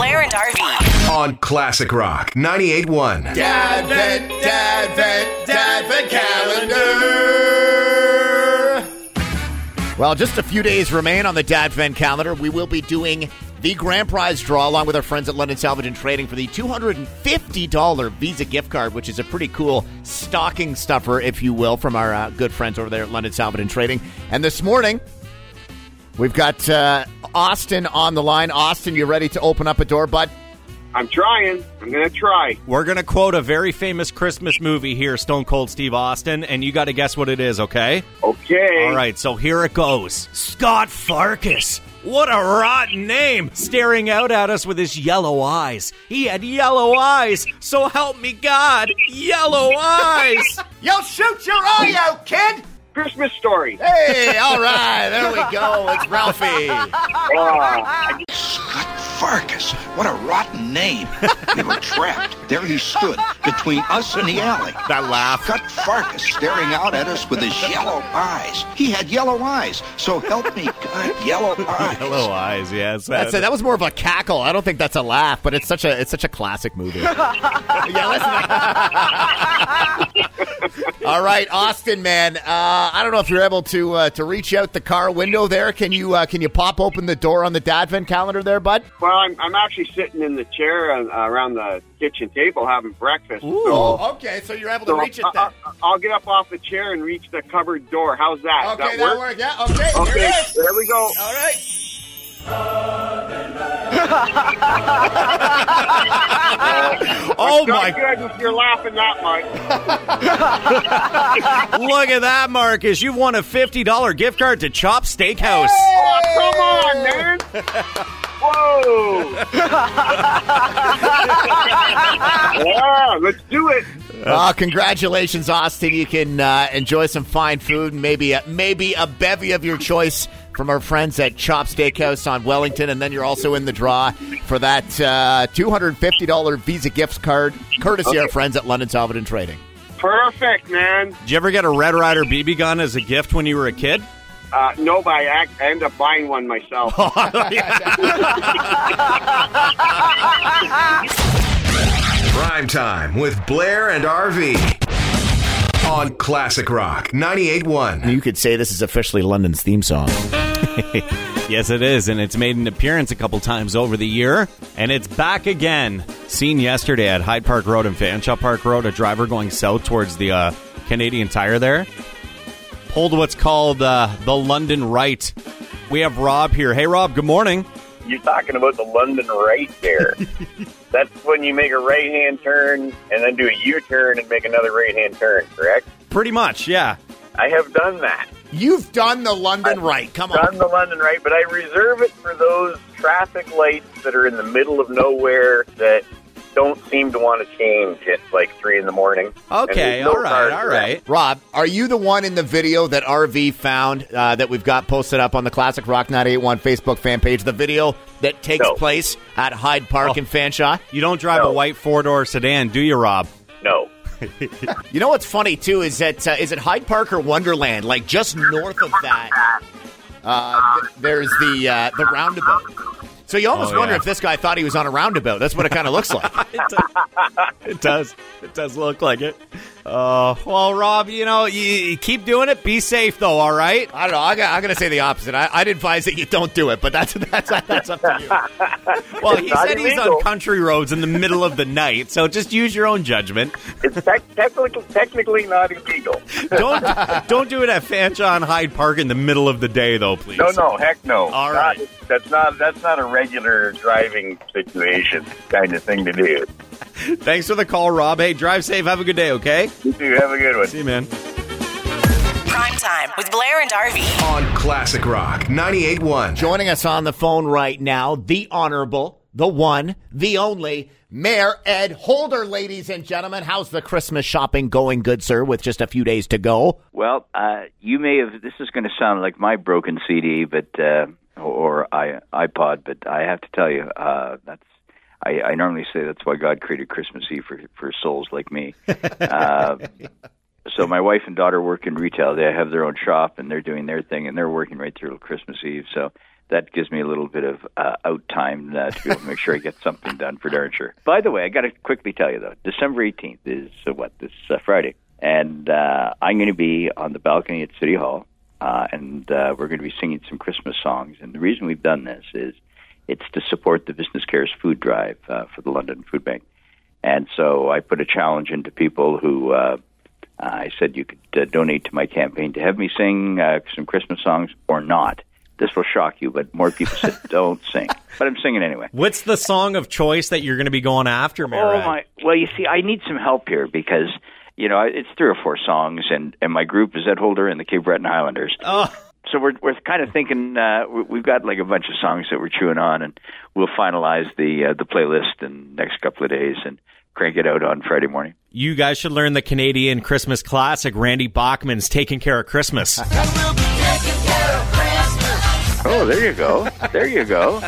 Blair and RV. on Classic Rock 98.1. Advent, Advent, Advent calendar. Well, just a few days remain on the Dadvent calendar. We will be doing the grand prize draw along with our friends at London Salvage and Trading for the $250 Visa gift card, which is a pretty cool stocking stuffer, if you will, from our uh, good friends over there at London Salvage and Trading. And this morning, we've got uh, Austin on the line. Austin, you ready to open up a door, bud? I'm trying. I'm going to try. We're going to quote a very famous Christmas movie here, Stone Cold Steve Austin, and you got to guess what it is, okay? Okay. All right, so here it goes. Scut Farkus. What a rotten name! Staring out at us with his yellow eyes. He had yellow eyes, so help me God, yellow eyes! You'll shoot your eye out, kid! Christmas story. Hey, all right, there we go. It's Ralphie. Ah, Scut Farkus. What a rotten name. We were trapped. There he stood between us and the alley. That laugh. Scut Farkus staring out at us with his yellow eyes. He had yellow eyes. So help me, God, yellow eyes. Yellow eyes, yes. That's it. That was more of a cackle. I don't think that's a laugh, but it's such a it's such a classic movie. yeah, listen. All right, Austin, man. Uh, I don't know if you're able to uh, to reach out the car window there. Can you uh, can you pop open the door on the Dadvent calendar there, bud? well, I'm, I'm actually sitting in the chair uh, around the kitchen table having breakfast. So, Oh, okay. So you're able to so reach it I- then. I- I'll get up off the chair and reach the cupboard door. How's that? Okay, Does that that work? work. Yeah. Okay. Here Okay, it is. there we go. All right. Oh Not my! good if you're laughing that much. Look at that, Marcus! You've won a fifty dollar gift card to Chop Steakhouse. Oh, come on, man. Whoa. yeah, let's do it. Oh, congratulations, Austin! You can uh, enjoy some fine food, and maybe a, maybe a bevy of your choice from our friends at Chop Steakhouse on Wellington, and then you're also in the draw for that uh, two hundred fifty dollar Visa gift card, courtesy of our friends at London Salvage and Trading. Perfect, man. Did you ever get a Red Ryder BB gun as a gift when you were a kid? Uh, no, but I, act, I ended up buying one myself. Prime time with Blair and RV on Classic Rock 98.1. You could say this is officially London's theme song. Yes, it is, and it's made an appearance a couple times over the year, and it's back again. Seen yesterday at Hyde Park Road and Fanshawe Park Road, a driver going south towards the uh, Canadian Tire there pulled what's called uh, the London Right. We have Rob here. Hey, Rob. Good morning. You're talking about the London right there. That's when you make a right hand turn and then do a U turn and make another right hand turn, correct? Pretty much, yeah. I have done that. You've done the London right. Come Done on. Done the London right, but I reserve it for those traffic lights that are in the middle of nowhere that don't seem to want to change at like three in the morning. Okay, there's no all right, cars all Rob, are you the one in the video that RV found uh, that we've got posted up on the Classic Rock 981 Facebook fan page? The video that takes No. place at Hyde Park Oh. in Fanshawe? You don't drive a white four door sedan, do you, Rob? No. You know what's funny too is that uh, is it Hyde Park or Wonderland? Like just north of that, uh, th- there's the uh, the roundabout. So you almost Oh, wonder yeah. if this guy thought he was on a roundabout. That's what it kind of looks like. It does. It does look like it. Uh, well, Rob, you know, you, you keep doing it. Be safe, though. All right. I don't know. I got, I'm going to say the opposite. I, I'd advise that you don't do it, but that's that's that's up to you. Well, he not said he's on country roads in the middle of the night, so just use your own judgment. It's tec- technically, technically not illegal. Don't don't do it at Fanshawe and Hyde Park in the middle of the day, though, please. No, no, heck no. All Not- that's not that's not a regular driving situation kind of thing to do. Thanks for the call, Rob. Hey, drive safe. Have a good day. Okay. You two have a good one. See you, man. Prime time with Blair and RV. On Classic Rock 98.1. Joining us on the phone right now, the honorable, the one, the only. Mayor Ed Holder, ladies and gentlemen. How's the Christmas shopping going, good sir, with just a few days to go? Well, uh, you may have. This is going to sound like my broken CD, but uh, or i iPod, but I have to tell you, uh, that's. I, I normally say that's why God created Christmas Eve for for souls like me. Uh, so my wife and daughter work in retail. They have their own shop, and they're doing their thing, and they're working right through Christmas Eve. So that gives me a little bit of uh, out time uh, to be able to make sure I get something done for darn sure. By the way, I got to quickly tell you though, December 18th is uh, what this uh, Friday, and uh, I'm going to be on the balcony at City Hall, uh, and uh, we're going to be singing some Christmas songs. And the reason we've done this is it's to support the Business Cares food drive uh, for the London Food Bank, and so I put a challenge into people who. Uh, I said you could uh, donate to my campaign to have me sing uh, some Christmas songs or not. This will shock you, but more people said don't sing. But I'm singing anyway. What's the song of choice that you're going to be going after, Oh my! Well, you see, I need some help here because you know it's three or four songs, and and my group is Ed Holder and the Cape Breton Highlanders. Oh. So we're we're kind of thinking uh, we- we've got like a bunch of songs that we're chewing on, and we'll finalize the uh, the playlist in the next couple of days and crank it out on Friday morning. You guys should learn the Canadian Christmas classic. Randy Bachman's "Taking Care of Christmas." Oh, there you go. There you go.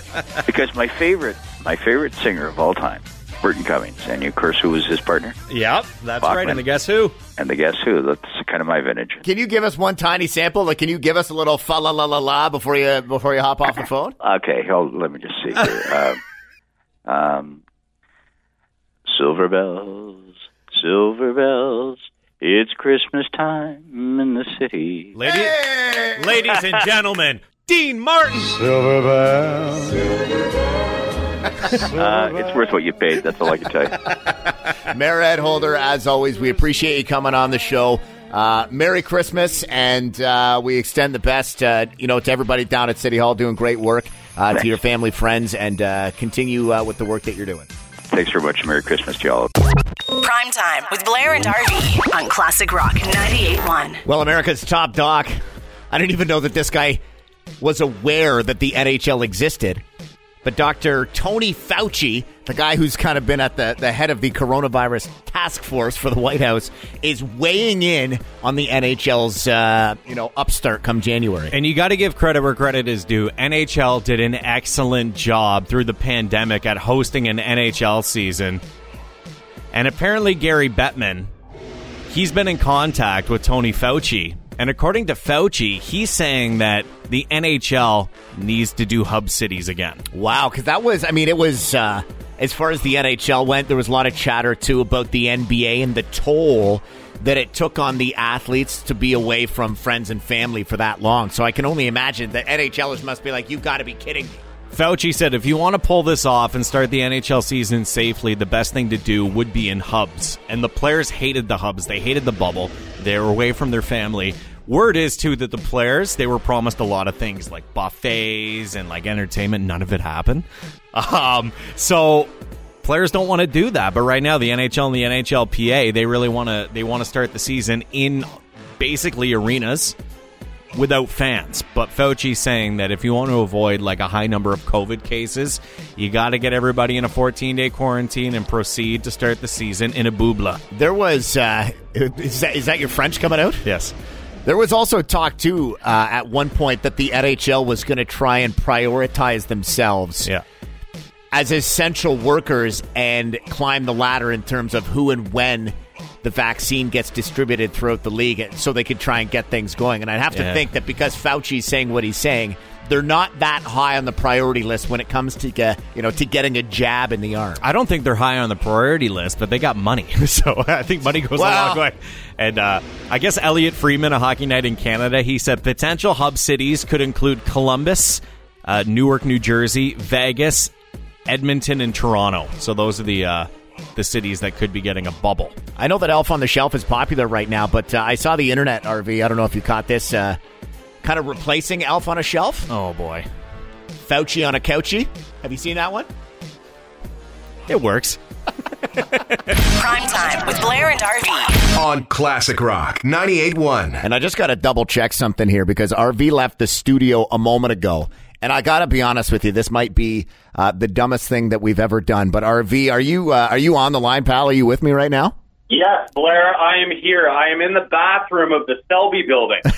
Because my favorite, my favorite singer of all time, Burton Cummings, and of course, who was his partner? yep, that's Bachman. right. And the guess who? And the guess who? That's kind of my vintage. Can you give us one tiny sample? Like, can you give us a little fa la la la la before you before you hop off the phone? Okay, hold, let me just see here. um, um, silver bells, silver bells. It's Christmas time in the city. Ladies, ladies and gentlemen, Dean Martin. Uh, it's worth what you paid. That's all I can tell you. Mayor Ed Holder, as always, we appreciate you coming on the show. Uh, Merry Christmas, and uh, we extend the best, uh, you know, to everybody down at City Hall doing great work, uh, to your family, friends, and uh, continue uh, with the work that you're doing. Thanks very much. Merry Christmas to y'all. Prime time with Blair and RV on Classic Rock 98.1. Well, America's top doc. I didn't even know that this guy was aware that the NHL existed. But Dr. Tony Fauci, the guy who's kind of been at the, the head of the coronavirus task force for the White House, is weighing in on the NHL's uh, you know upstart come January. And you got to give credit where credit is due. NHL did an excellent job through the pandemic at hosting an NHL season. And apparently, Gary Bettman, he's been in contact with Tony Fauci. And according to Fauci, he's saying that the NHL needs to do hub cities again. Wow, because that was, I mean, it was, uh, as far as the NHL went, there was a lot of chatter too about the NBA and the toll that it took on the athletes to be away from friends and family for that long. So I can only imagine that NHLers must be like, you've got to be kidding me. Fauci said if you want to pull this off and start the NHL season safely, the best thing to do would be in hubs. And the players hated the hubs. They hated the bubble. They were away from their family. Word is too that the players they were promised a lot of things like buffets and like entertainment. None of it happened. Um, so players don't want to do that. But right now, the NHL and the NHLPA they really want to they want to start the season in basically arenas without fans. But Fauci's saying that if you want to avoid like a high number of COVID cases, you got to get everybody in a 14 day quarantine and proceed to start the season in a boobla. There was, uh, is, that, is that your French coming out? Yes. There was also talk, too, uh, at one point that the NHL was going to try and prioritize themselves Yeah. as essential workers and climb the ladder in terms of who and when the vaccine gets distributed throughout the league so they could try and get things going. And I'd have to Yeah. think that because Fauci's saying what he's saying, they're not that high on the priority list when it comes to uh, you know to getting a jab in the arm. I don't think they're high on the priority list, but they got money. so I think money goes a long way. And uh, I guess Elliotte Friedman, a hockey night in Canada, he said potential hub cities could include Columbus, uh, Newark, New Jersey, Vegas, Edmonton, and Toronto. So those are the uh, the cities that could be getting a bubble. I know that Elf on the Shelf is popular right now, but uh, I saw the internet RV. I don't know if you caught this. Uh, kind of replacing Elf on a Shelf. Oh boy, Fauci on a couchy. Have you seen that one? it works. Prime time with Blair and RV. on Classic Rock 98.1. And I just got to double check something here because RV left the studio a moment ago. And I got to be honest with you, this might be uh, the dumbest thing that we've ever done. But RV, are you uh, are you on the line, pal? Are you with me right now? Yes, Blair, I am here. I am in the bathroom of the Selby building.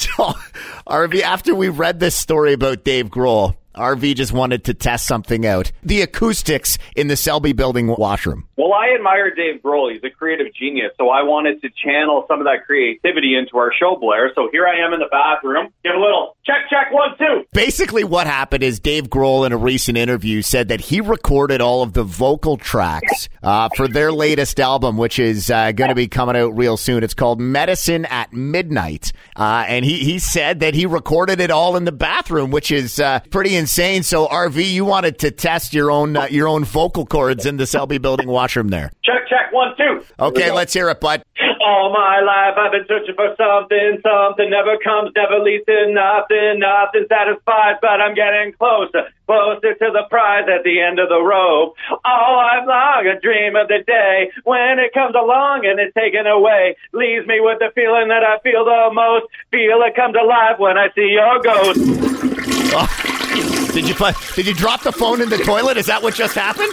So, RV, after we read this story about Dave Grohl, RV just wanted to test something out. The acoustics in the Selby Building washroom. Well, I admire Dave Grohl. He's a creative genius, so I wanted to channel some of that creativity into our show, Blair. So here I am in the bathroom. Give a little check, check, one, two. Basically, what happened is Dave Grohl, in a recent interview, said that he recorded all of the vocal tracks uh, for their latest album, which is uh, going to be coming out real soon. It's called Medicine at Midnight. Uh, and he, he said that he recorded it all in the bathroom, which is uh, pretty insane. So, RV, you wanted to test your own uh, your own vocal cords in the Selby Building washroom there. Check, check, one, two. Okay, let's hear it, bud. All my life I've been searching for something, something never comes, never leads to nothing, nothing satisfies, but I'm getting closer, closer to the prize at the end of the rope. All I've long a dream of the day when it comes along and it's taken away, leaves me with the feeling that I feel the most, feel it comes alive when I see your ghost. Did you put, did you drop the phone in the toilet? Is that what just happened?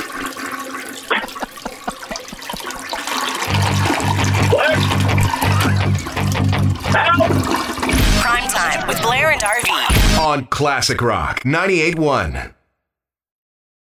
Prime time with Blair and RV. On Classic Rock 98.1.